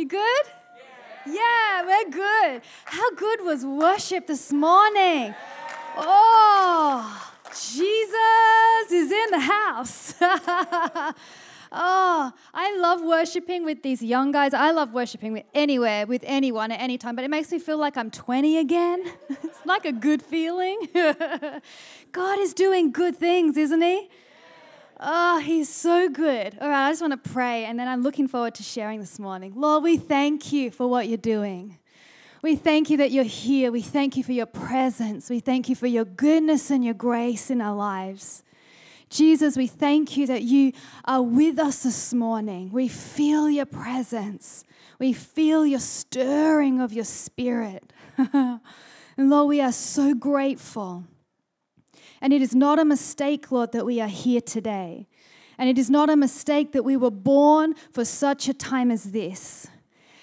You good? Yeah, we're good. How good was worship this morning? Oh, Jesus is in the house. oh, I love worshiping with these young guys. I love worshiping with anywhere, with anyone at any time, but it makes me feel like I'm 20 again. it's like a good feeling. God is doing good things, isn't He? Oh, he's so good. All right, I just want to pray, and then I'm looking forward to sharing this morning. Lord, we thank you for what you're doing. We thank you that you're here. We thank you for your presence. We thank you for your goodness and your grace in our lives. Jesus, we thank you that you are with us this morning. We feel your presence. We feel your stirring of your spirit. and Lord, we are so grateful. And it is not a mistake, Lord, that we are here today. And it is not a mistake that we were born for such a time as this.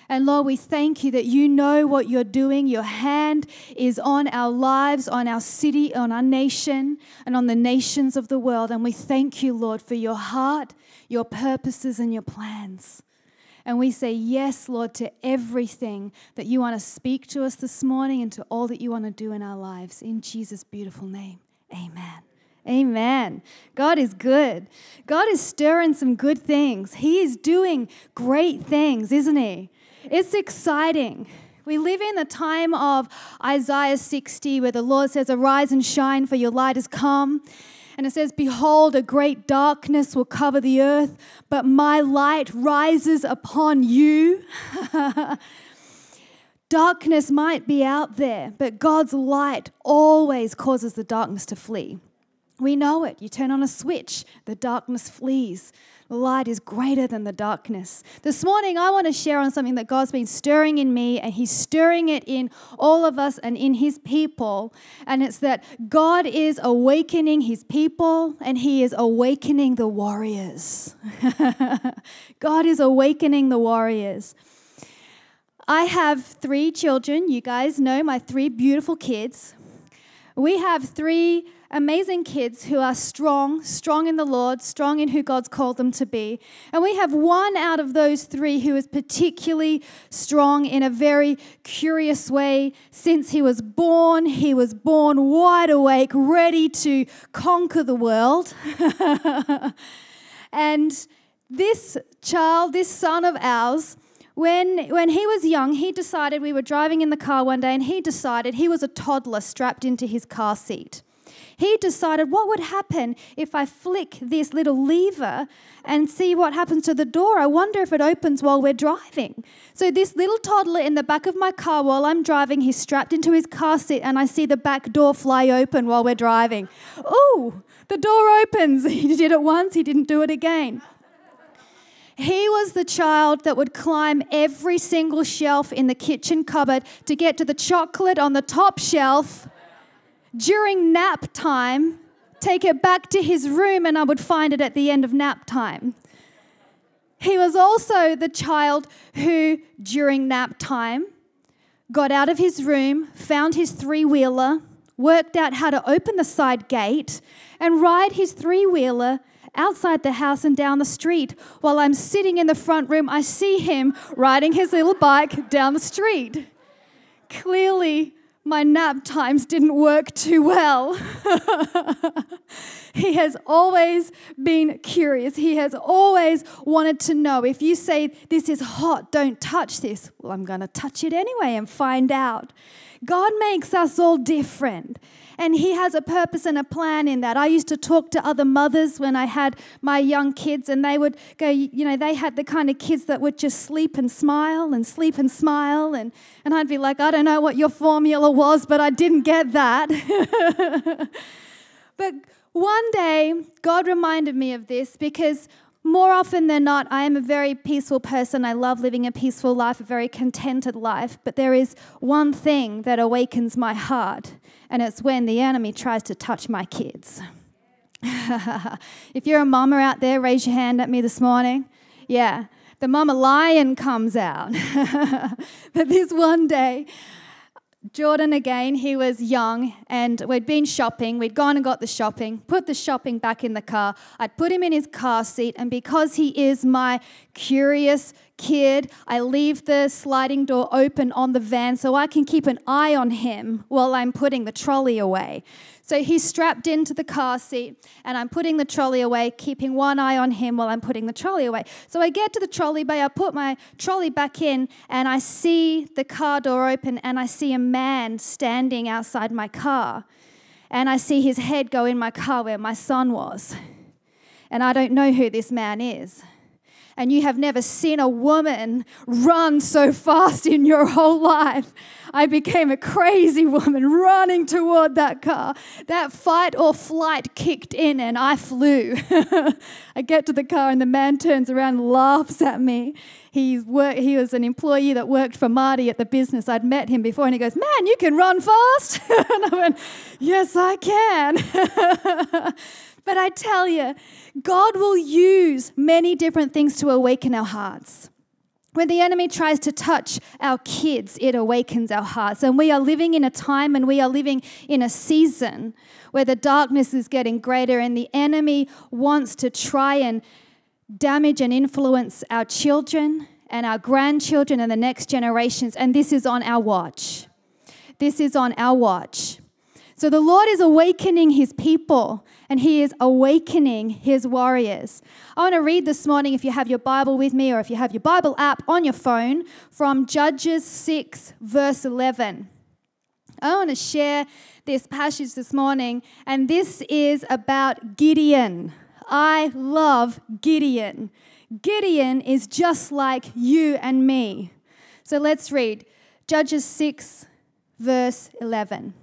And Lord, we thank you that you know what you're doing. Your hand is on our lives, on our city, on our nation, and on the nations of the world. And we thank you, Lord, for your heart, your purposes, and your plans. And we say yes, Lord, to everything that you want to speak to us this morning and to all that you want to do in our lives. In Jesus' beautiful name. Amen. Amen. God is good. God is stirring some good things. He is doing great things, isn't He? It's exciting. We live in the time of Isaiah 60 where the Lord says, Arise and shine, for your light has come. And it says, Behold, a great darkness will cover the earth, but my light rises upon you. Darkness might be out there, but God's light always causes the darkness to flee. We know it. You turn on a switch, the darkness flees. The light is greater than the darkness. This morning, I want to share on something that God's been stirring in me, and He's stirring it in all of us and in His people. And it's that God is awakening His people, and He is awakening the warriors. God is awakening the warriors. I have three children. You guys know my three beautiful kids. We have three amazing kids who are strong, strong in the Lord, strong in who God's called them to be. And we have one out of those three who is particularly strong in a very curious way. Since he was born, he was born wide awake, ready to conquer the world. and this child, this son of ours, when, when he was young, he decided we were driving in the car one day and he decided he was a toddler strapped into his car seat. He decided what would happen if I flick this little lever and see what happens to the door. I wonder if it opens while we're driving. So, this little toddler in the back of my car while I'm driving, he's strapped into his car seat, and I see the back door fly open while we're driving. Ooh, the door opens. He did it once, he didn't do it again. He was the child that would climb every single shelf in the kitchen cupboard to get to the chocolate on the top shelf during nap time, take it back to his room, and I would find it at the end of nap time. He was also the child who, during nap time, got out of his room, found his three wheeler, worked out how to open the side gate, and ride his three wheeler outside the house and down the street. While I'm sitting in the front room, I see him riding his little bike down the street. Clearly, my nap times didn't work too well. he has always been curious. He has always wanted to know. If you say, This is hot, don't touch this, well, I'm going to touch it anyway and find out. God makes us all different. And He has a purpose and a plan in that. I used to talk to other mothers when I had my young kids, and they would go, you know, they had the kind of kids that would just sleep and smile and sleep and smile. And, and I'd be like, I don't know what your formula was, but I didn't get that. but one day, God reminded me of this because more often than not, I am a very peaceful person. I love living a peaceful life, a very contented life. But there is one thing that awakens my heart, and it's when the enemy tries to touch my kids. if you're a mama out there, raise your hand at me this morning. Yeah, the mama lion comes out. but this one day, Jordan again, he was young and we'd been shopping. We'd gone and got the shopping, put the shopping back in the car. I'd put him in his car seat, and because he is my curious kid, I leave the sliding door open on the van so I can keep an eye on him while I'm putting the trolley away. So he's strapped into the car seat, and I'm putting the trolley away, keeping one eye on him while I'm putting the trolley away. So I get to the trolley bay, I put my trolley back in, and I see the car door open, and I see a man standing outside my car. And I see his head go in my car where my son was. And I don't know who this man is and you have never seen a woman run so fast in your whole life. I became a crazy woman running toward that car. That fight or flight kicked in and I flew. I get to the car and the man turns around and laughs at me. He's work, he was an employee that worked for Marty at the business. I'd met him before and he goes, Man, you can run fast. and I went, Yes, I can. But I tell you, God will use many different things to awaken our hearts. When the enemy tries to touch our kids, it awakens our hearts. And we are living in a time and we are living in a season where the darkness is getting greater and the enemy wants to try and damage and influence our children and our grandchildren and the next generations. And this is on our watch. This is on our watch. So the Lord is awakening his people and he is awakening his warriors. I want to read this morning, if you have your Bible with me or if you have your Bible app on your phone, from Judges 6, verse 11. I want to share this passage this morning, and this is about Gideon. I love Gideon. Gideon is just like you and me. So let's read Judges 6, verse 11.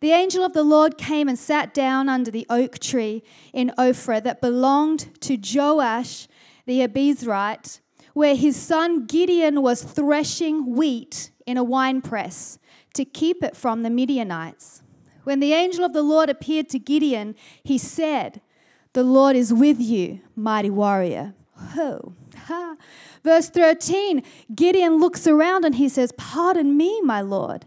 The angel of the Lord came and sat down under the oak tree in Ophrah that belonged to Joash the Abiezrite, where his son Gideon was threshing wheat in a winepress to keep it from the Midianites. When the angel of the Lord appeared to Gideon, he said, The Lord is with you, mighty warrior. Oh. Ha. Verse 13 Gideon looks around and he says, Pardon me, my Lord.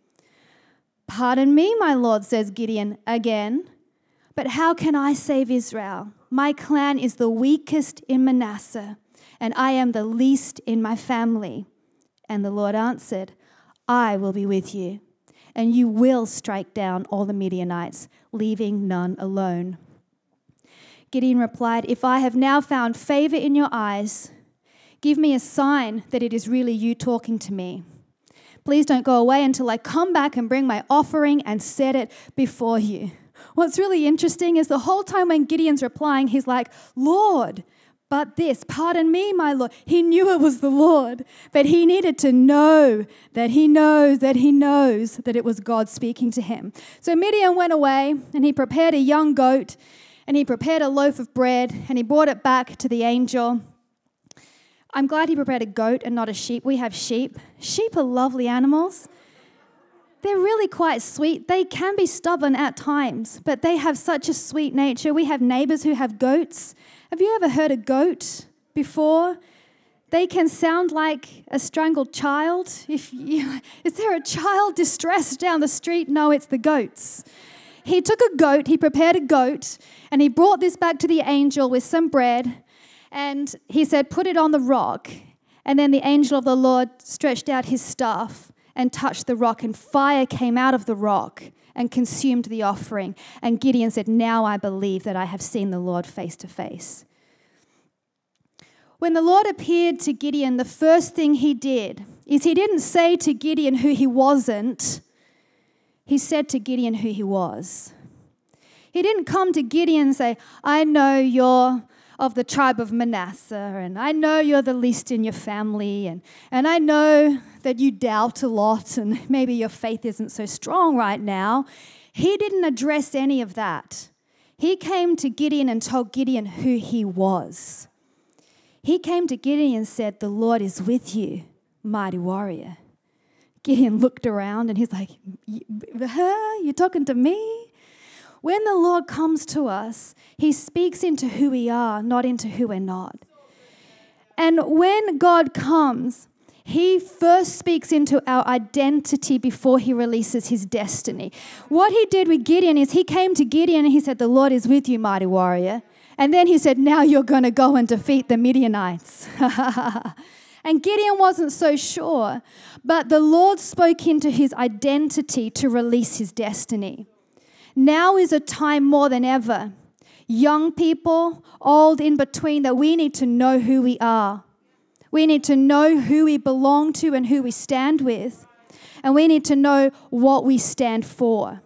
Pardon me, my Lord, says Gideon again. But how can I save Israel? My clan is the weakest in Manasseh, and I am the least in my family. And the Lord answered, I will be with you, and you will strike down all the Midianites, leaving none alone. Gideon replied, If I have now found favor in your eyes, give me a sign that it is really you talking to me. Please don't go away until I come back and bring my offering and set it before you. What's really interesting is the whole time when Gideon's replying, he's like, Lord, but this, pardon me, my Lord. He knew it was the Lord, but he needed to know that he knows that he knows that it was God speaking to him. So Midian went away and he prepared a young goat and he prepared a loaf of bread and he brought it back to the angel. I'm glad he prepared a goat and not a sheep. We have sheep. Sheep are lovely animals. They're really quite sweet. They can be stubborn at times, but they have such a sweet nature. We have neighbors who have goats. Have you ever heard a goat before? They can sound like a strangled child. If you, is there a child distressed down the street? No, it's the goats. He took a goat, he prepared a goat, and he brought this back to the angel with some bread and he said, Put it on the rock. And then the angel of the Lord stretched out his staff and touched the rock, and fire came out of the rock and consumed the offering. And Gideon said, Now I believe that I have seen the Lord face to face. When the Lord appeared to Gideon, the first thing he did is he didn't say to Gideon who he wasn't, he said to Gideon who he was. He didn't come to Gideon and say, I know you're of the tribe of Manasseh, and I know you're the least in your family, and, and I know that you doubt a lot, and maybe your faith isn't so strong right now. He didn't address any of that. He came to Gideon and told Gideon who he was. He came to Gideon and said, The Lord is with you, mighty warrior. Gideon looked around and he's like, huh? You're talking to me? When the Lord comes to us, he speaks into who we are, not into who we're not. And when God comes, he first speaks into our identity before he releases his destiny. What he did with Gideon is he came to Gideon and he said, The Lord is with you, mighty warrior. And then he said, Now you're going to go and defeat the Midianites. and Gideon wasn't so sure, but the Lord spoke into his identity to release his destiny. Now is a time more than ever, young people, old in between, that we need to know who we are. We need to know who we belong to and who we stand with. And we need to know what we stand for.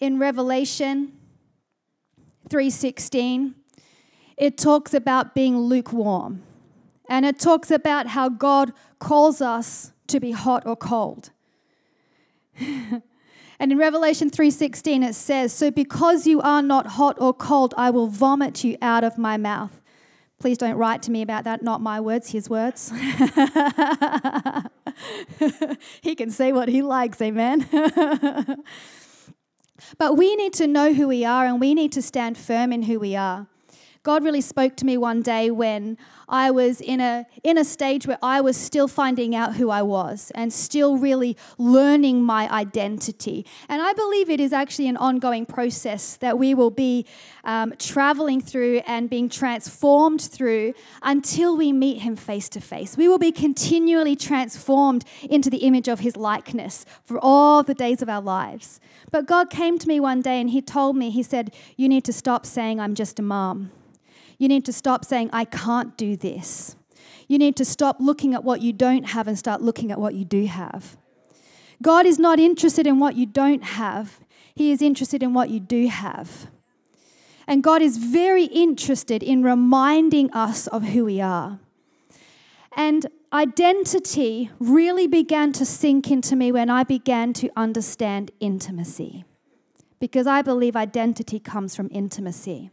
In Revelation 3:16, it talks about being lukewarm. And it talks about how God calls us to be hot or cold. And in Revelation 3:16 it says, "So because you are not hot or cold, I will vomit you out of my mouth." Please don't write to me about that, not my words, his words. he can say what he likes, amen. but we need to know who we are and we need to stand firm in who we are. God really spoke to me one day when I was in a, in a stage where I was still finding out who I was and still really learning my identity. And I believe it is actually an ongoing process that we will be um, traveling through and being transformed through until we meet Him face to face. We will be continually transformed into the image of His likeness for all the days of our lives. But God came to me one day and He told me, He said, You need to stop saying, I'm just a mom. You need to stop saying, I can't do this. You need to stop looking at what you don't have and start looking at what you do have. God is not interested in what you don't have, He is interested in what you do have. And God is very interested in reminding us of who we are. And identity really began to sink into me when I began to understand intimacy. Because I believe identity comes from intimacy.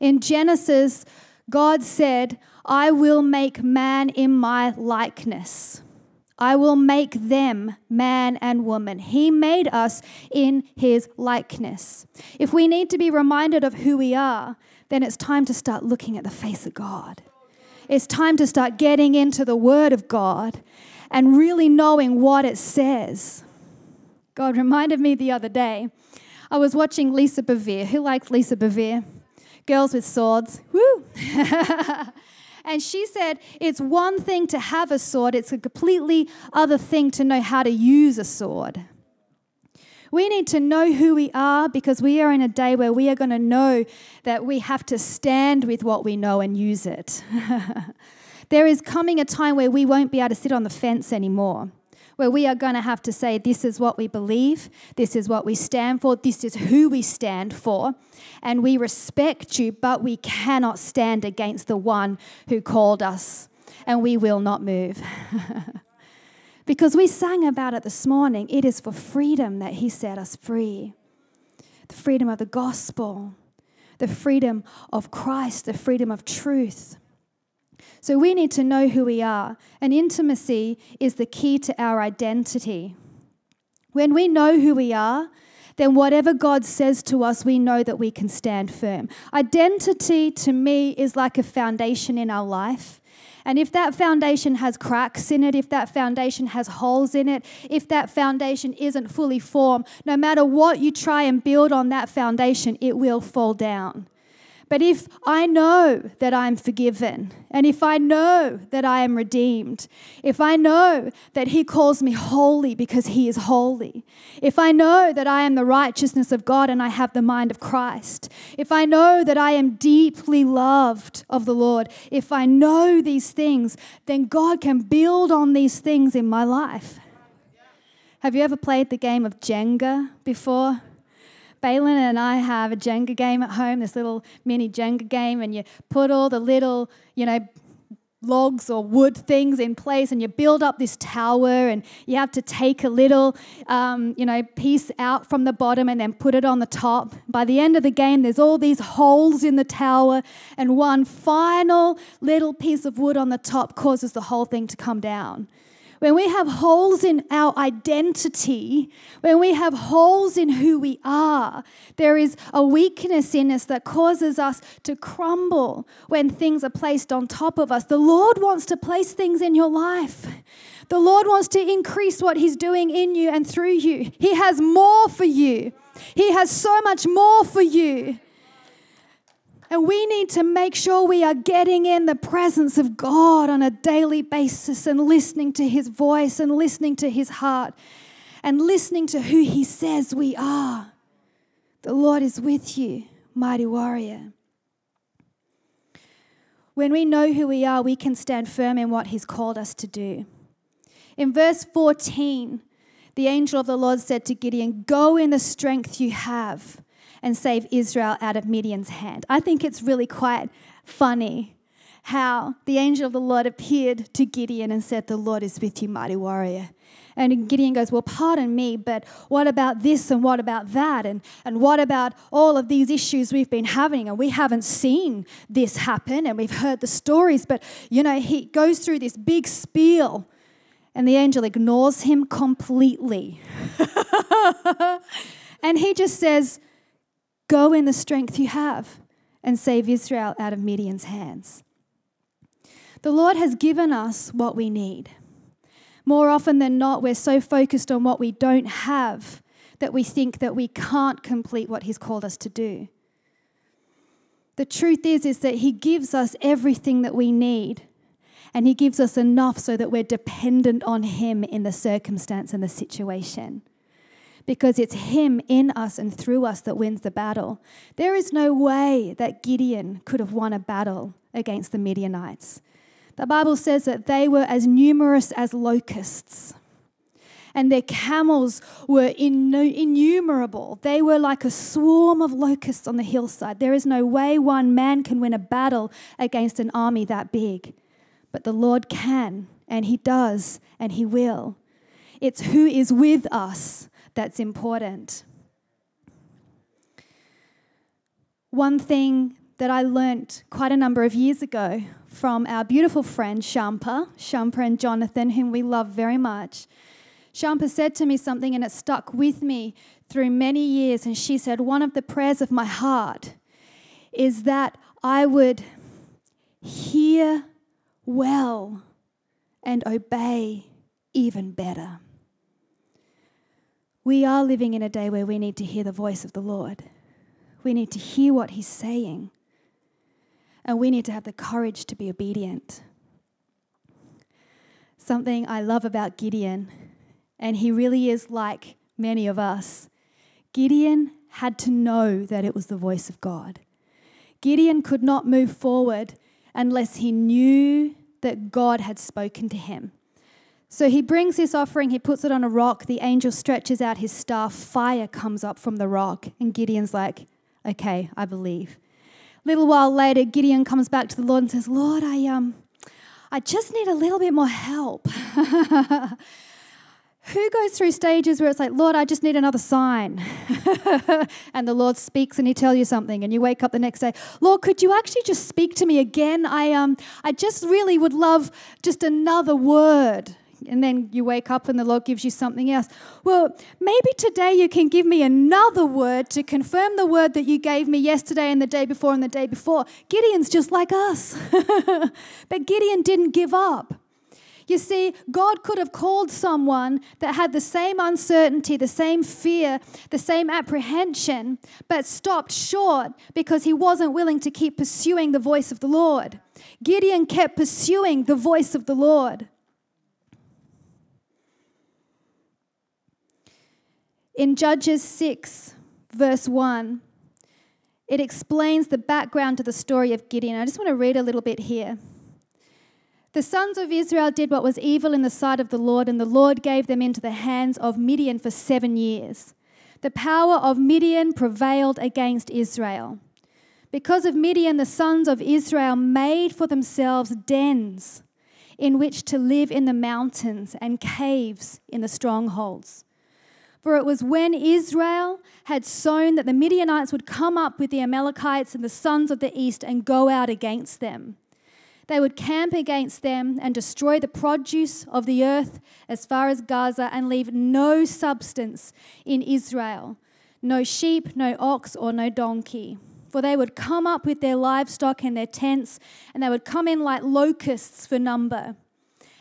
In Genesis, God said, I will make man in my likeness. I will make them man and woman. He made us in his likeness. If we need to be reminded of who we are, then it's time to start looking at the face of God. It's time to start getting into the Word of God and really knowing what it says. God reminded me the other day, I was watching Lisa Bevere. Who likes Lisa Bevere? Girls with swords. Woo! and she said, It's one thing to have a sword, it's a completely other thing to know how to use a sword. We need to know who we are because we are in a day where we are going to know that we have to stand with what we know and use it. there is coming a time where we won't be able to sit on the fence anymore where we are going to have to say, This is what we believe, this is what we stand for, this is who we stand for, and we respect you, but we cannot stand against the one who called us, and we will not move. because we sang about it this morning. It is for freedom that He set us free the freedom of the gospel, the freedom of Christ, the freedom of truth. So we need to know who we are, and intimacy is the key to our identity. When we know who we are, then whatever God says to us, we know that we can stand firm. Identity to me is like a foundation in our life. And if that foundation has cracks in it, if that foundation has holes in it, if that foundation isn't fully formed, no matter what you try and build on that foundation, it will fall down. But if I know that I'm forgiven, and if I know that I am redeemed, if I know that He calls me holy because He is holy, if I know that I am the righteousness of God and I have the mind of Christ, if I know that I am deeply loved of the Lord, if I know these things, then God can build on these things in my life. Have you ever played the game of Jenga before? Balin and I have a Jenga game at home, this little mini Jenga game, and you put all the little, you know, logs or wood things in place and you build up this tower and you have to take a little um, you know piece out from the bottom and then put it on the top. By the end of the game there's all these holes in the tower and one final little piece of wood on the top causes the whole thing to come down when we have holes in our identity, when we have holes in who we are, there is a weakness in us that causes us to crumble when things are placed on top of us. The Lord wants to place things in your life. The Lord wants to increase what He's doing in you and through you. He has more for you. He has so much more for you. And we need to make sure we are getting in the presence of God on a daily basis and listening to His voice and listening to His heart and listening to who He says we are. The Lord is with you, mighty warrior. When we know who we are, we can stand firm in what He's called us to do. In verse 14, the angel of the Lord said to Gideon, Go in the strength you have and save Israel out of Midian's hand. I think it's really quite funny how the angel of the Lord appeared to Gideon and said, The Lord is with you, mighty warrior. And Gideon goes, Well, pardon me, but what about this and what about that? And, and what about all of these issues we've been having? And we haven't seen this happen and we've heard the stories. But, you know, he goes through this big spiel and the angel ignores him completely. and he just says, Go in the strength you have and save Israel out of Midian's hands. The Lord has given us what we need. More often than not, we're so focused on what we don't have that we think that we can't complete what He's called us to do. The truth is, is that He gives us everything that we need, and He gives us enough so that we're dependent on Him in the circumstance and the situation because it's Him in us and through us that wins the battle. There is no way that Gideon could have won a battle against the Midianites. The Bible says that they were as numerous as locusts. And their camels were innumerable. They were like a swarm of locusts on the hillside. There is no way one man can win a battle against an army that big. But the Lord can, and He does, and He will. It's who is with us that's important. One thing that I learnt quite a number of years ago from our beautiful friend Shampa, Shampa and Jonathan, whom we love very much. Shampa said to me something and it stuck with me through many years. And she said, One of the prayers of my heart is that I would hear well and obey even better. We are living in a day where we need to hear the voice of the Lord. We need to hear what He's saying. And we need to have the courage to be obedient. Something I love about Gideon, and he really is like many of us, Gideon had to know that it was the voice of God. Gideon could not move forward unless he knew that God had spoken to him. So he brings this offering, he puts it on a rock. The angel stretches out his staff, fire comes up from the rock. And Gideon's like, okay, I believe. Little while later, Gideon comes back to the Lord and says, Lord, I, um, I just need a little bit more help. Who goes through stages where it's like, Lord, I just need another sign? and the Lord speaks and he tells you something, and you wake up the next day, Lord, could you actually just speak to me again? I, um, I just really would love just another word and then you wake up and the Lord gives you something else. Well, maybe today you can give me another word to confirm the word that you gave me yesterday and the day before and the day before. Gideon's just like us. but Gideon didn't give up. You see, God could have called someone that had the same uncertainty, the same fear, the same apprehension, but stopped short because he wasn't willing to keep pursuing the voice of the Lord. Gideon kept pursuing the voice of the Lord. In Judges 6, verse 1, it explains the background to the story of Gideon. I just want to read a little bit here. The sons of Israel did what was evil in the sight of the Lord, and the Lord gave them into the hands of Midian for seven years. The power of Midian prevailed against Israel. Because of Midian, the sons of Israel made for themselves dens in which to live in the mountains and caves in the strongholds. For it was when Israel had sown that the Midianites would come up with the Amalekites and the sons of the east and go out against them. They would camp against them and destroy the produce of the earth as far as Gaza and leave no substance in Israel no sheep, no ox, or no donkey. For they would come up with their livestock and their tents, and they would come in like locusts for number.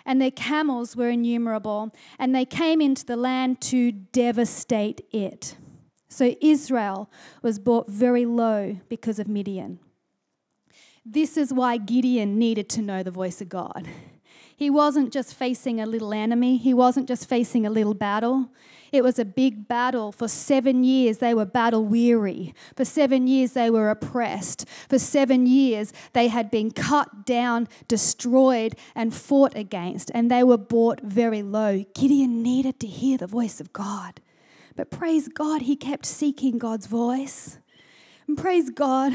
And their camels were innumerable, and they came into the land to devastate it. So Israel was brought very low because of Midian. This is why Gideon needed to know the voice of God. He wasn't just facing a little enemy, he wasn't just facing a little battle. It was a big battle. For seven years, they were battle weary. For seven years, they were oppressed. For seven years, they had been cut down, destroyed, and fought against, and they were brought very low. Gideon needed to hear the voice of God. But praise God, he kept seeking God's voice. And praise God,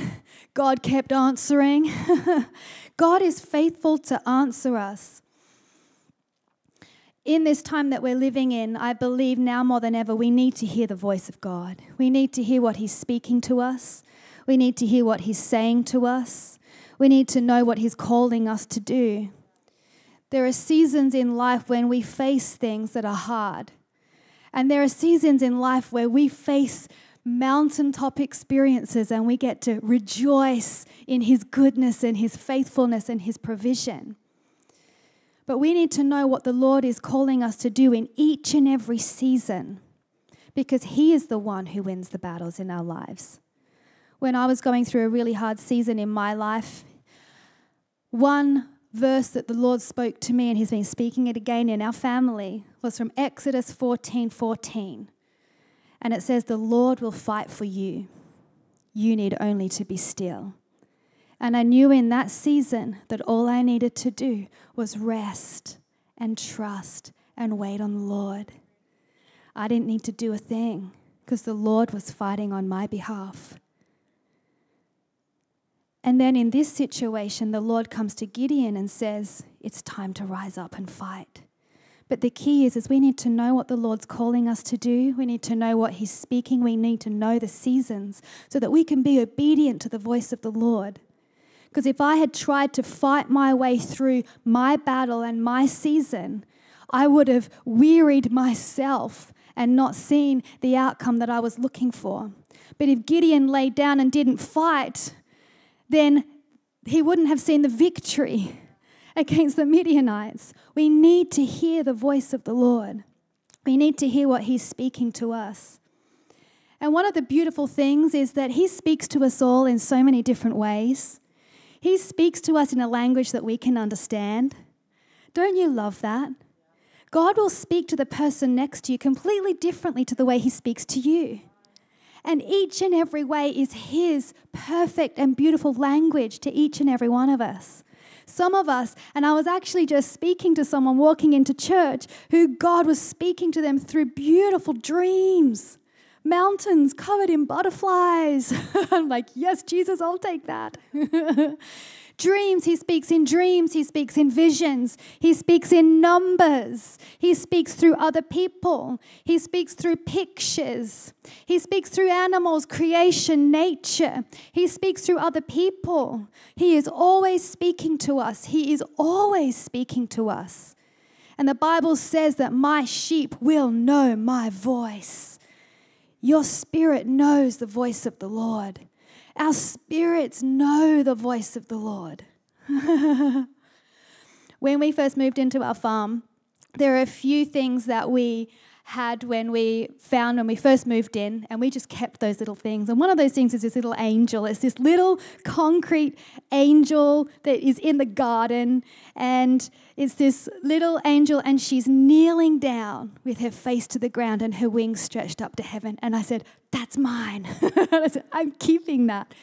God kept answering. God is faithful to answer us. In this time that we're living in, I believe now more than ever, we need to hear the voice of God. We need to hear what He's speaking to us. We need to hear what He's saying to us. We need to know what He's calling us to do. There are seasons in life when we face things that are hard. And there are seasons in life where we face mountaintop experiences and we get to rejoice in His goodness and His faithfulness and His provision. But we need to know what the Lord is calling us to do in each and every season because He is the one who wins the battles in our lives. When I was going through a really hard season in my life, one verse that the Lord spoke to me, and He's been speaking it again in our family, was from Exodus 14 14. And it says, The Lord will fight for you. You need only to be still. And I knew in that season that all I needed to do was rest and trust and wait on the Lord. I didn't need to do a thing because the Lord was fighting on my behalf. And then in this situation, the Lord comes to Gideon and says, It's time to rise up and fight. But the key is, is we need to know what the Lord's calling us to do. We need to know what He's speaking. We need to know the seasons so that we can be obedient to the voice of the Lord. Because if I had tried to fight my way through my battle and my season, I would have wearied myself and not seen the outcome that I was looking for. But if Gideon laid down and didn't fight, then he wouldn't have seen the victory against the Midianites. We need to hear the voice of the Lord. We need to hear what He's speaking to us. And one of the beautiful things is that He speaks to us all in so many different ways. He speaks to us in a language that we can understand. Don't you love that? God will speak to the person next to you completely differently to the way He speaks to you. And each and every way is His perfect and beautiful language to each and every one of us. Some of us, and I was actually just speaking to someone walking into church who God was speaking to them through beautiful dreams, mountains covered in butterflies. I'm like, yes, Jesus, I'll take that. Dreams, he speaks in dreams, he speaks in visions, he speaks in numbers, he speaks through other people, he speaks through pictures, he speaks through animals, creation, nature, he speaks through other people. He is always speaking to us, he is always speaking to us. And the Bible says that my sheep will know my voice. Your spirit knows the voice of the Lord. Our spirits know the voice of the Lord. when we first moved into our farm, there are a few things that we had when we found when we first moved in, and we just kept those little things. And one of those things is this little angel. It's this little concrete angel that is in the garden, and it's this little angel, and she's kneeling down with her face to the ground and her wings stretched up to heaven. And I said, That's mine. I said, I'm keeping that.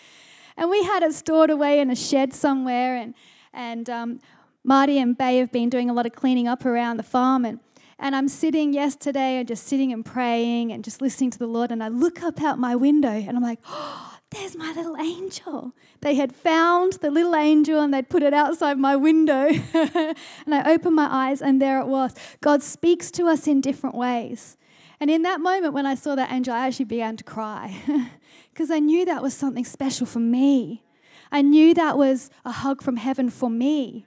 And we had it stored away in a shed somewhere, and and um, Marty and Bay have been doing a lot of cleaning up around the farm, and and I'm sitting yesterday and just sitting and praying and just listening to the Lord. And I look up out my window and I'm like, oh, there's my little angel. They had found the little angel and they'd put it outside my window. and I opened my eyes and there it was. God speaks to us in different ways. And in that moment, when I saw that angel, I actually began to cry because I knew that was something special for me. I knew that was a hug from heaven for me.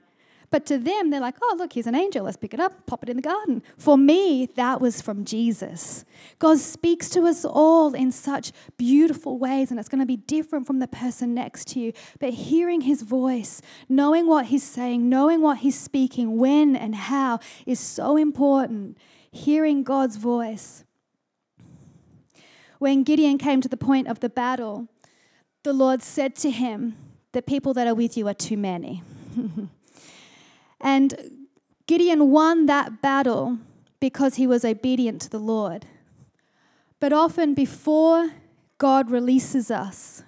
But to them, they're like, oh, look, here's an angel. Let's pick it up, pop it in the garden. For me, that was from Jesus. God speaks to us all in such beautiful ways, and it's going to be different from the person next to you. But hearing his voice, knowing what he's saying, knowing what he's speaking, when and how is so important. Hearing God's voice. When Gideon came to the point of the battle, the Lord said to him, The people that are with you are too many. And Gideon won that battle because he was obedient to the Lord. But often, before God releases us,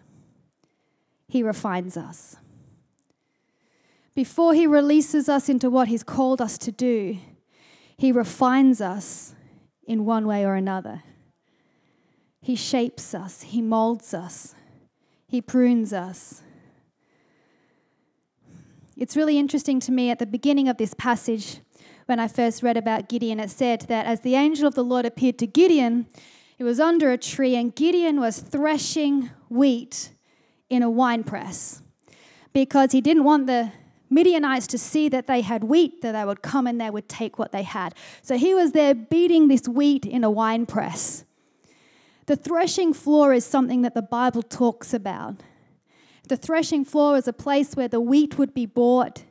he refines us. Before he releases us into what he's called us to do, he refines us in one way or another. He shapes us, he molds us, he prunes us. It's really interesting to me at the beginning of this passage, when I first read about Gideon, it said that as the angel of the Lord appeared to Gideon, he was under a tree, and Gideon was threshing wheat in a wine press because he didn't want the Midianites to see that they had wheat, that they would come and they would take what they had. So he was there beating this wheat in a wine press. The threshing floor is something that the Bible talks about. The threshing floor is a place where the wheat would be brought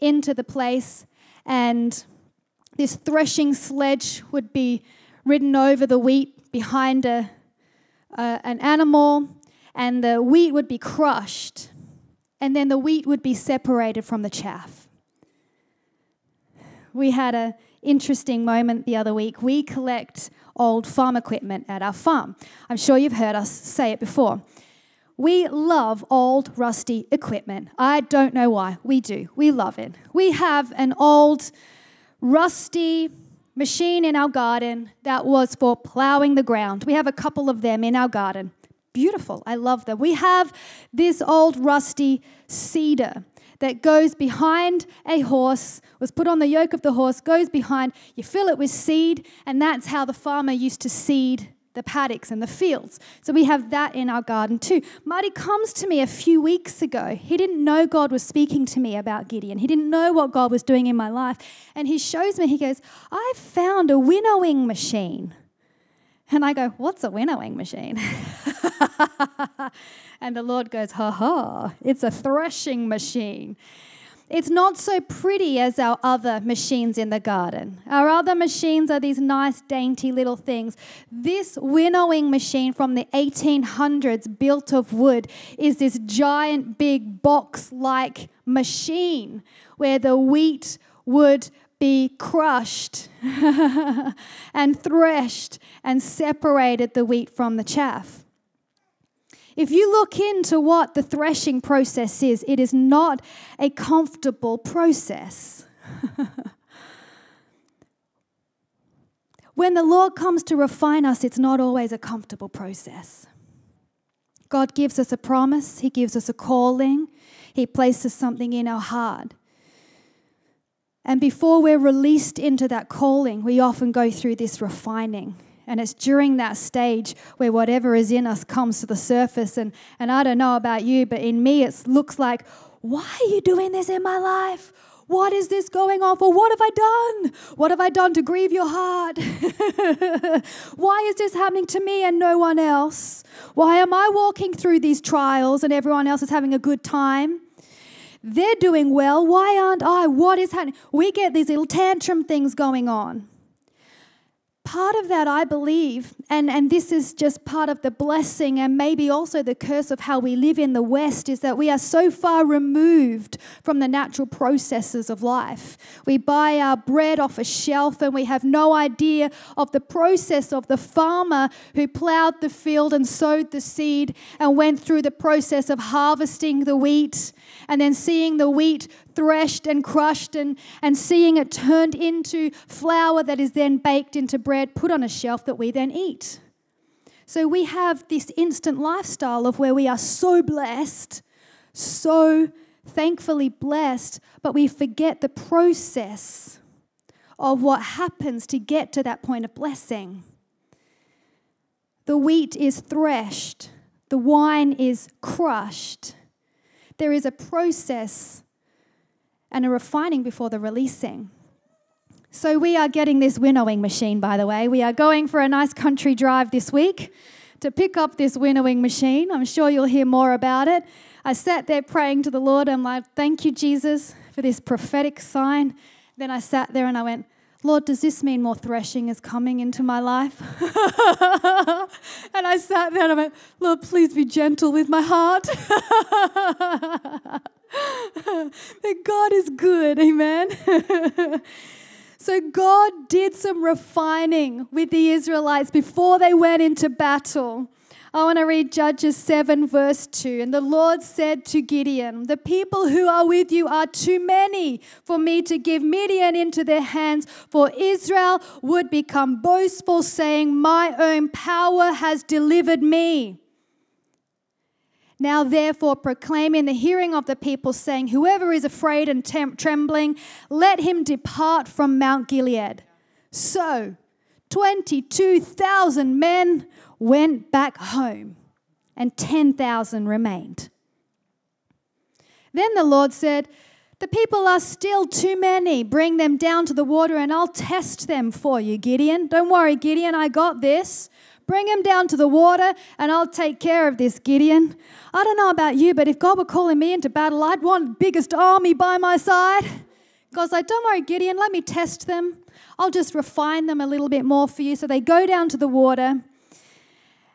into the place, and this threshing sledge would be ridden over the wheat behind a, uh, an animal, and the wheat would be crushed, and then the wheat would be separated from the chaff. We had an interesting moment the other week. We collect old farm equipment at our farm. I'm sure you've heard us say it before. We love old, rusty equipment. I don't know why. We do. We love it. We have an old, rusty machine in our garden that was for plowing the ground. We have a couple of them in our garden. Beautiful. I love them. We have this old, rusty seeder that goes behind a horse, was put on the yoke of the horse, goes behind. You fill it with seed, and that's how the farmer used to seed the paddocks and the fields. So we have that in our garden too. Marty comes to me a few weeks ago. He didn't know God was speaking to me about Gideon. He didn't know what God was doing in my life. And he shows me, he goes, I found a winnowing machine. And I go, What's a winnowing machine? and the Lord goes, Ha ha, it's a threshing machine. It's not so pretty as our other machines in the garden. Our other machines are these nice, dainty little things. This winnowing machine from the 1800s, built of wood, is this giant, big box like machine where the wheat would be crushed and threshed and separated the wheat from the chaff. If you look into what the threshing process is, it is not a comfortable process. when the Lord comes to refine us, it's not always a comfortable process. God gives us a promise, He gives us a calling, He places something in our heart. And before we're released into that calling, we often go through this refining. And it's during that stage where whatever is in us comes to the surface. And, and I don't know about you, but in me, it looks like, why are you doing this in my life? What is this going on for? What have I done? What have I done to grieve your heart? Why is this happening to me and no one else? Why am I walking through these trials and everyone else is having a good time? They're doing well. Why aren't I? What is happening? We get these little tantrum things going on part of that, I believe, and, and this is just part of the blessing and maybe also the curse of how we live in the West, is that we are so far removed from the natural processes of life. We buy our bread off a shelf and we have no idea of the process of the farmer who plowed the field and sowed the seed and went through the process of harvesting the wheat and then seeing the wheat threshed and crushed and, and seeing it turned into flour that is then baked into bread, put on a shelf that we then eat. So we have this instant lifestyle of where we are so blessed, so thankfully blessed, but we forget the process of what happens to get to that point of blessing. The wheat is threshed, the wine is crushed. There is a process and a refining before the releasing. So, we are getting this winnowing machine, by the way. We are going for a nice country drive this week to pick up this winnowing machine. I'm sure you'll hear more about it. I sat there praying to the Lord. I'm like, thank you, Jesus, for this prophetic sign. Then I sat there and I went, Lord, does this mean more threshing is coming into my life? and I sat there and I went, Lord, please be gentle with my heart. that God is good, amen. so God did some refining with the Israelites before they went into battle. I want to read Judges 7, verse 2. And the Lord said to Gideon, The people who are with you are too many for me to give Midian into their hands, for Israel would become boastful, saying, My own power has delivered me. Now, therefore, proclaim in the hearing of the people, saying, Whoever is afraid and tem- trembling, let him depart from Mount Gilead. So, 22,000 men went back home, and 10,000 remained. Then the Lord said, The people are still too many. Bring them down to the water, and I'll test them for you, Gideon. Don't worry, Gideon, I got this. Bring him down to the water and I'll take care of this, Gideon. I don't know about you, but if God were calling me into battle, I'd want the biggest army by my side. God's like, don't worry, Gideon, let me test them. I'll just refine them a little bit more for you. So they go down to the water.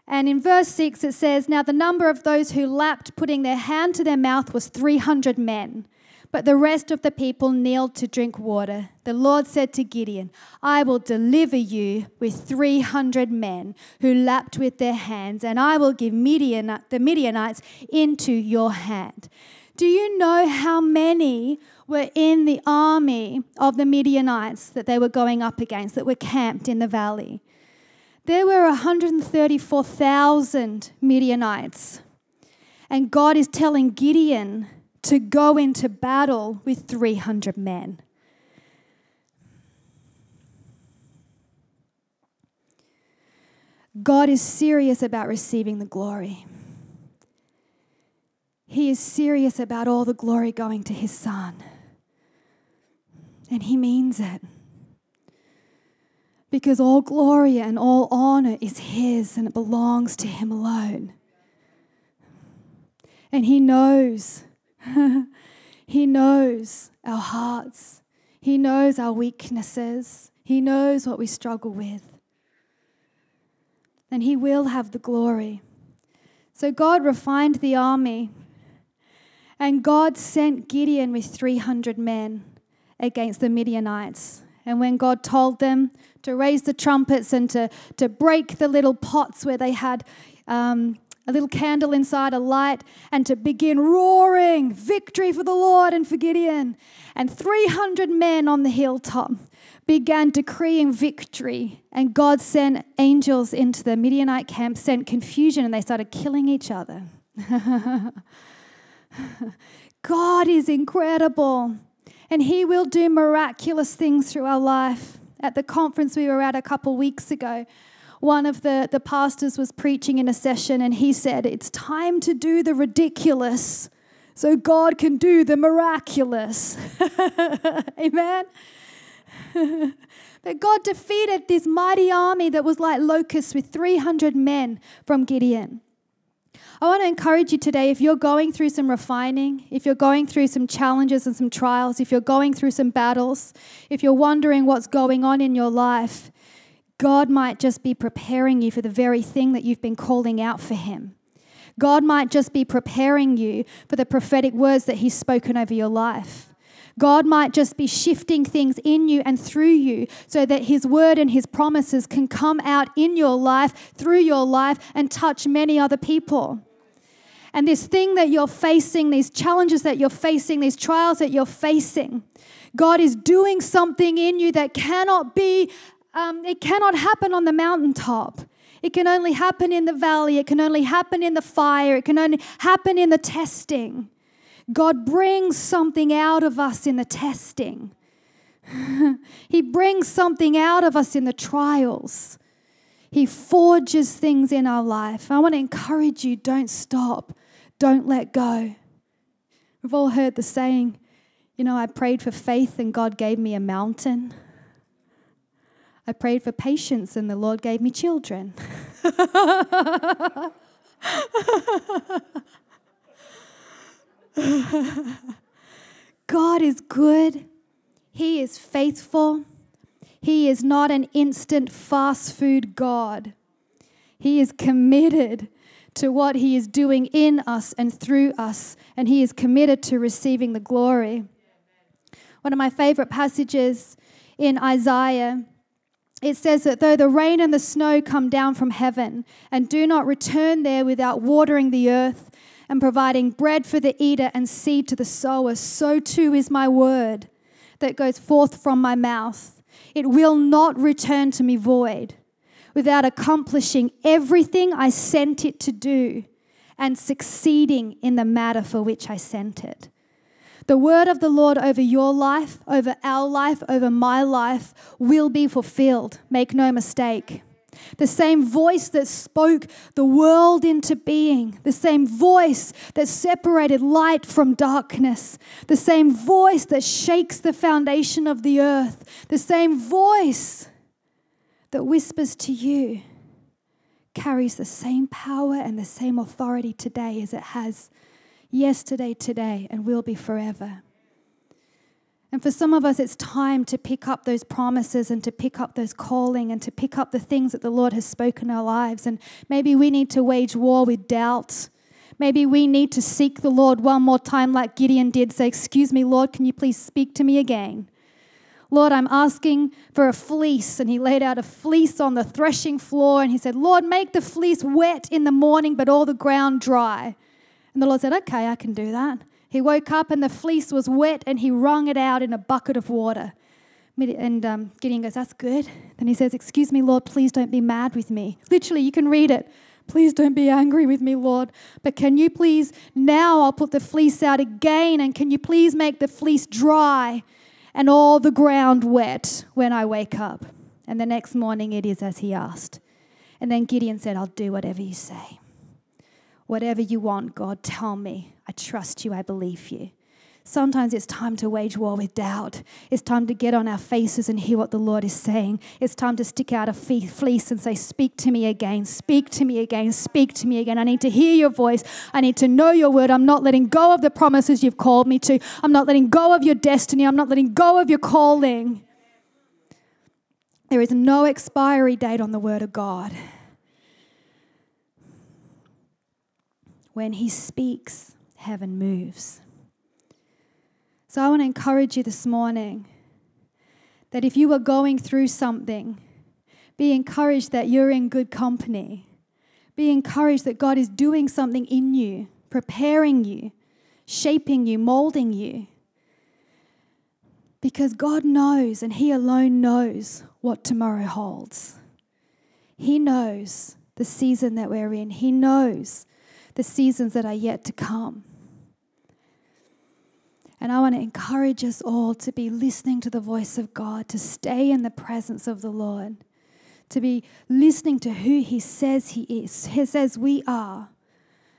And in verse 6, it says, Now the number of those who lapped, putting their hand to their mouth, was 300 men. But the rest of the people kneeled to drink water. The Lord said to Gideon, I will deliver you with 300 men who lapped with their hands, and I will give Midian, the Midianites into your hand. Do you know how many were in the army of the Midianites that they were going up against, that were camped in the valley? There were 134,000 Midianites. And God is telling Gideon to go into battle with 300 men. God is serious about receiving the glory. He is serious about all the glory going to his son. And he means it. Because all glory and all honor is his and it belongs to him alone. And he knows he knows our hearts, He knows our weaknesses, He knows what we struggle with. And He will have the glory. So God refined the army, and God sent Gideon with 300 men against the Midianites. And when God told them to raise the trumpets and to, to break the little pots where they had um, a little candle inside a light, and to begin roaring victory for the Lord and for Gideon. And 300 men on the hilltop began decreeing victory. And God sent angels into the Midianite camp, sent confusion, and they started killing each other. God is incredible, and He will do miraculous things through our life. At the conference we were at a couple weeks ago, one of the, the pastors was preaching in a session and he said, It's time to do the ridiculous so God can do the miraculous. Amen. but God defeated this mighty army that was like locusts with 300 men from Gideon. I want to encourage you today if you're going through some refining, if you're going through some challenges and some trials, if you're going through some battles, if you're wondering what's going on in your life, God might just be preparing you for the very thing that you've been calling out for Him. God might just be preparing you for the prophetic words that He's spoken over your life. God might just be shifting things in you and through you so that His word and His promises can come out in your life, through your life, and touch many other people. And this thing that you're facing, these challenges that you're facing, these trials that you're facing, God is doing something in you that cannot be, um, it cannot happen on the mountaintop. It can only happen in the valley. It can only happen in the fire. It can only happen in the testing. God brings something out of us in the testing. he brings something out of us in the trials. He forges things in our life. I want to encourage you don't stop, don't let go. We've all heard the saying, you know, I prayed for faith and God gave me a mountain. I prayed for patience and the Lord gave me children. God is good. He is faithful. He is not an instant fast food God. He is committed to what He is doing in us and through us, and He is committed to receiving the glory. One of my favorite passages in Isaiah it says that though the rain and the snow come down from heaven and do not return there without watering the earth and providing bread for the eater and seed to the sower, so too is my word that goes forth from my mouth. It will not return to me void without accomplishing everything I sent it to do and succeeding in the matter for which I sent it. The word of the Lord over your life, over our life, over my life will be fulfilled. Make no mistake. The same voice that spoke the world into being, the same voice that separated light from darkness, the same voice that shakes the foundation of the earth, the same voice that whispers to you carries the same power and the same authority today as it has yesterday, today, and will be forever. And for some of us, it's time to pick up those promises and to pick up those calling and to pick up the things that the Lord has spoken in our lives. And maybe we need to wage war with doubt. Maybe we need to seek the Lord one more time, like Gideon did. Say, Excuse me, Lord, can you please speak to me again? Lord, I'm asking for a fleece. And he laid out a fleece on the threshing floor and he said, Lord, make the fleece wet in the morning, but all the ground dry. And the Lord said, Okay, I can do that. He woke up and the fleece was wet and he wrung it out in a bucket of water. And um, Gideon goes, That's good. Then he says, Excuse me, Lord, please don't be mad with me. Literally, you can read it. Please don't be angry with me, Lord. But can you please, now I'll put the fleece out again, and can you please make the fleece dry and all the ground wet when I wake up? And the next morning it is as he asked. And then Gideon said, I'll do whatever you say. Whatever you want, God, tell me. I trust you. I believe you. Sometimes it's time to wage war with doubt. It's time to get on our faces and hear what the Lord is saying. It's time to stick out a fleece and say, Speak to me again, speak to me again, speak to me again. I need to hear your voice. I need to know your word. I'm not letting go of the promises you've called me to. I'm not letting go of your destiny. I'm not letting go of your calling. There is no expiry date on the word of God. When He speaks, heaven moves. So I want to encourage you this morning that if you are going through something, be encouraged that you're in good company. Be encouraged that God is doing something in you, preparing you, shaping you, molding you. Because God knows, and He alone knows what tomorrow holds. He knows the season that we're in, He knows the seasons that are yet to come. And I want to encourage us all to be listening to the voice of God, to stay in the presence of the Lord, to be listening to who He says He is, He says we are,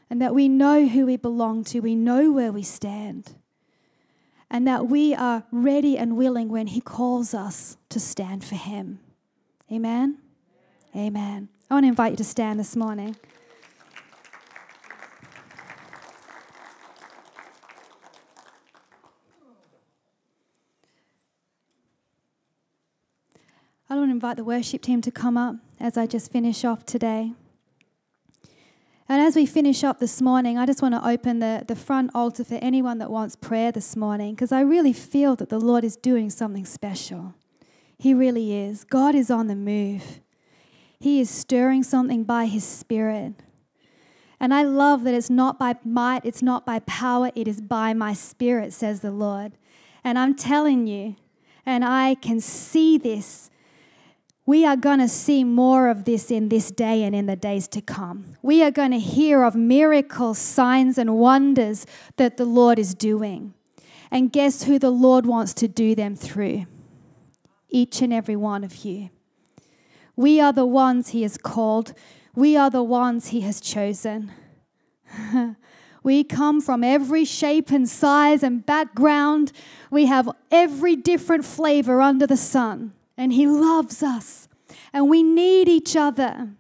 and that we know who we belong to, we know where we stand, and that we are ready and willing when He calls us to stand for Him. Amen? Amen. I want to invite you to stand this morning. To invite the worship team to come up as I just finish off today. And as we finish up this morning, I just want to open the, the front altar for anyone that wants prayer this morning because I really feel that the Lord is doing something special. He really is. God is on the move, He is stirring something by His Spirit. And I love that it's not by might, it's not by power, it is by my Spirit, says the Lord. And I'm telling you, and I can see this we are going to see more of this in this day and in the days to come. We are going to hear of miracles, signs, and wonders that the Lord is doing. And guess who the Lord wants to do them through? Each and every one of you. We are the ones He has called, we are the ones He has chosen. we come from every shape and size and background, we have every different flavor under the sun and He loves us, and we need each other.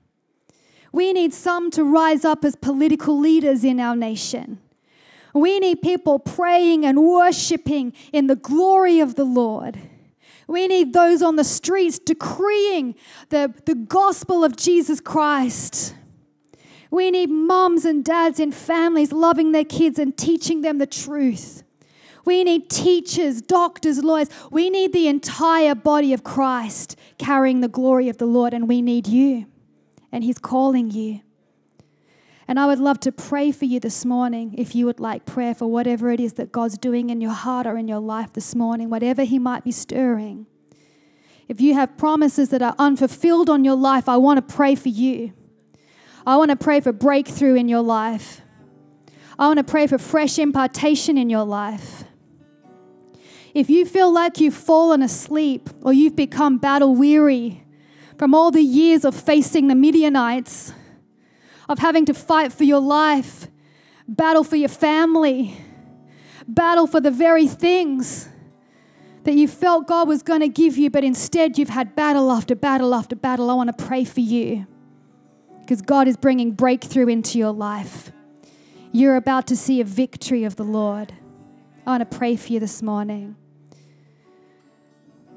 We need some to rise up as political leaders in our nation. We need people praying and worshiping in the glory of the Lord. We need those on the streets decreeing the, the gospel of Jesus Christ. We need moms and dads in families loving their kids and teaching them the truth. We need teachers, doctors, lawyers. We need the entire body of Christ carrying the glory of the Lord, and we need you. And He's calling you. And I would love to pray for you this morning if you would like prayer for whatever it is that God's doing in your heart or in your life this morning, whatever He might be stirring. If you have promises that are unfulfilled on your life, I want to pray for you. I want to pray for breakthrough in your life. I want to pray for fresh impartation in your life. If you feel like you've fallen asleep or you've become battle weary from all the years of facing the Midianites, of having to fight for your life, battle for your family, battle for the very things that you felt God was going to give you, but instead you've had battle after battle after battle, I want to pray for you because God is bringing breakthrough into your life. You're about to see a victory of the Lord. I want to pray for you this morning.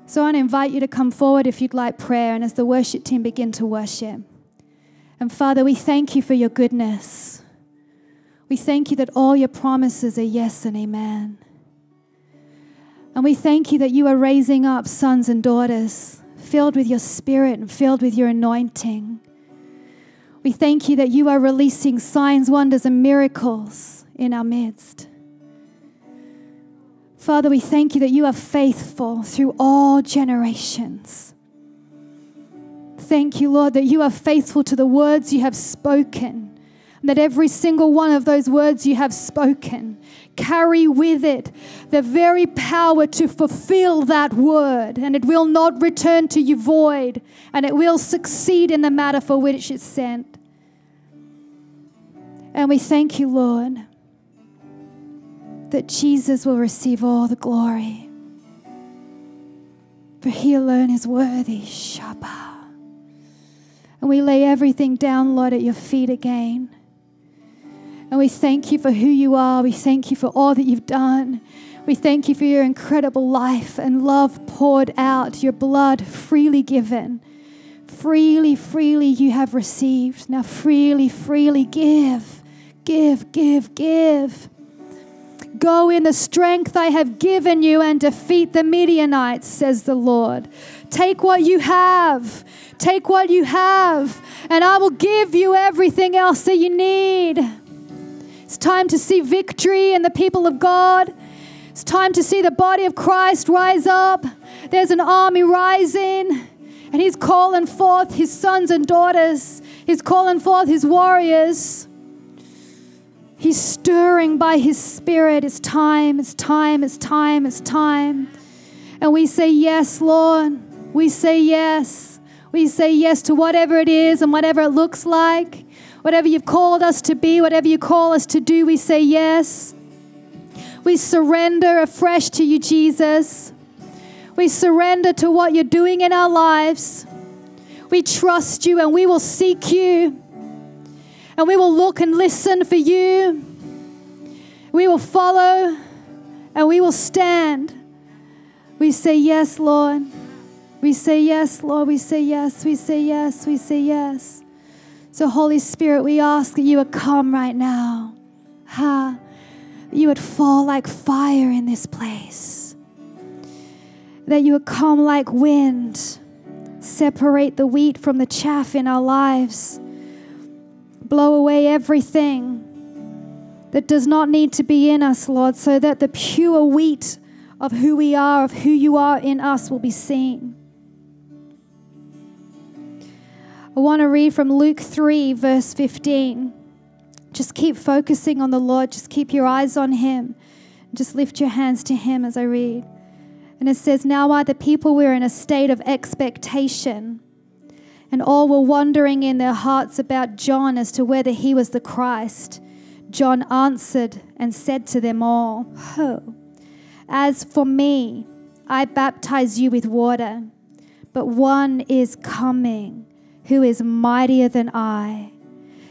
So I want to invite you to come forward if you'd like prayer, and as the worship team begin to worship. And Father, we thank you for your goodness. We thank you that all your promises are yes and amen. And we thank you that you are raising up sons and daughters filled with your spirit and filled with your anointing. We thank you that you are releasing signs, wonders, and miracles in our midst. Father, we thank you that you are faithful through all generations. Thank you, Lord, that you are faithful to the words you have spoken, and that every single one of those words you have spoken carry with it the very power to fulfill that word, and it will not return to you void, and it will succeed in the matter for which it's sent. And we thank you, Lord that Jesus will receive all the glory. For he alone is worthy. Shabbat. And we lay everything down, Lord, at your feet again. And we thank you for who you are. We thank you for all that you've done. We thank you for your incredible life and love poured out, your blood freely given. Freely, freely you have received. Now, freely, freely give. Give, give, give. Go in the strength I have given you and defeat the Midianites, says the Lord. Take what you have. Take what you have, and I will give you everything else that you need. It's time to see victory in the people of God. It's time to see the body of Christ rise up. There's an army rising, and He's calling forth His sons and daughters. He's calling forth His warriors. He's stirring by His Spirit. It's time, it's time, it's time, it's time. And we say, Yes, Lord. We say yes. We say yes to whatever it is and whatever it looks like. Whatever you've called us to be, whatever you call us to do, we say yes. We surrender afresh to you, Jesus. We surrender to what you're doing in our lives. We trust you and we will seek you and we will look and listen for you. We will follow and we will stand. We say, Yes, Lord. We say yes, Lord. We say yes. We say yes. We say yes. So, Holy Spirit, we ask that you would come right now. Ha. You would fall like fire in this place. That you would come like wind, separate the wheat from the chaff in our lives, blow away everything that does not need to be in us, Lord, so that the pure wheat of who we are, of who you are in us, will be seen. I want to read from Luke 3, verse 15. Just keep focusing on the Lord, just keep your eyes on Him. Just lift your hands to Him as I read. And it says, Now while the people were in a state of expectation, and all were wondering in their hearts about John as to whether he was the Christ. John answered and said to them all, as for me, I baptize you with water, but one is coming who is mightier than I,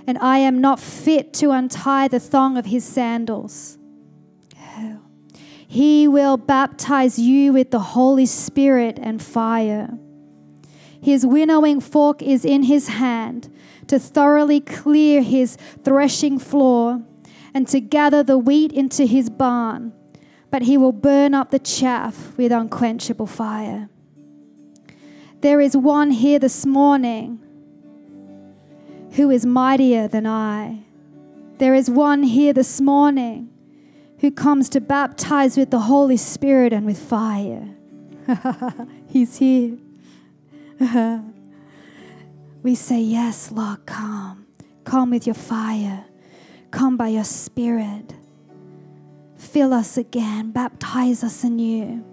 and I am not fit to untie the thong of his sandals. He will baptize you with the Holy Spirit and fire. His winnowing fork is in his hand to thoroughly clear his threshing floor and to gather the wheat into his barn, but he will burn up the chaff with unquenchable fire. There is one here this morning who is mightier than I. There is one here this morning who comes to baptize with the Holy Spirit and with fire. He's here. we say, Yes, Lord, come. Come with your fire. Come by your Spirit. Fill us again. Baptize us anew.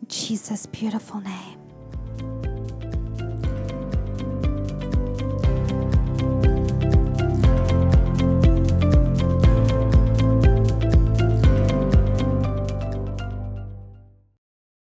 In Jesus' beautiful name.